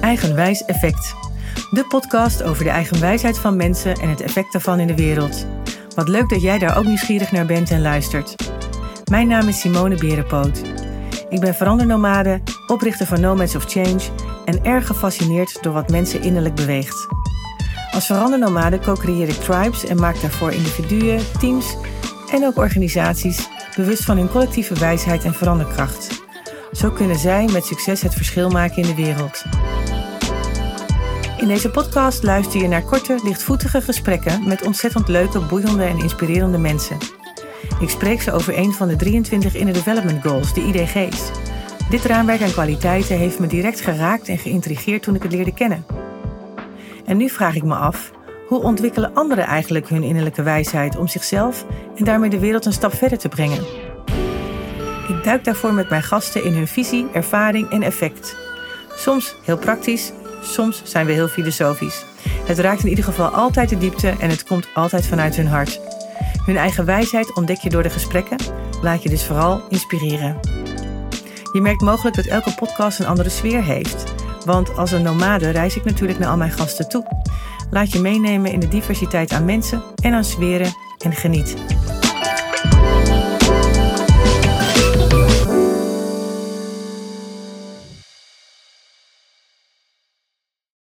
Eigenwijs Effect. De podcast over de eigenwijsheid van mensen en het effect daarvan in de wereld. Wat leuk dat jij daar ook nieuwsgierig naar bent en luistert. Mijn naam is Simone Berenpoot. Ik ben verandernomade, oprichter van Nomads of Change en erg gefascineerd door wat mensen innerlijk beweegt. Als verandernomade co-creëer ik tribes en maak daarvoor individuen, teams en ook organisaties bewust van hun collectieve wijsheid en veranderkracht. Zo kunnen zij met succes het verschil maken in de wereld. In deze podcast luister je naar korte, lichtvoetige gesprekken met ontzettend leuke, boeiende en inspirerende mensen. Ik spreek ze over een van de 23 Inner Development Goals, de IDG's. Dit raamwerk aan kwaliteiten heeft me direct geraakt en geïntrigeerd toen ik het leerde kennen. En nu vraag ik me af, hoe ontwikkelen anderen eigenlijk hun innerlijke wijsheid om zichzelf en daarmee de wereld een stap verder te brengen? Ik duik daarvoor met mijn gasten in hun visie, ervaring en effect. Soms heel praktisch, soms zijn we heel filosofisch. Het raakt in ieder geval altijd de diepte en het komt altijd vanuit hun hart. Hun eigen wijsheid ontdek je door de gesprekken, laat je dus vooral inspireren. Je merkt mogelijk dat elke podcast een andere sfeer heeft. Want als een nomade reis ik natuurlijk naar al mijn gasten toe. Laat je meenemen in de diversiteit aan mensen en aan sferen en geniet.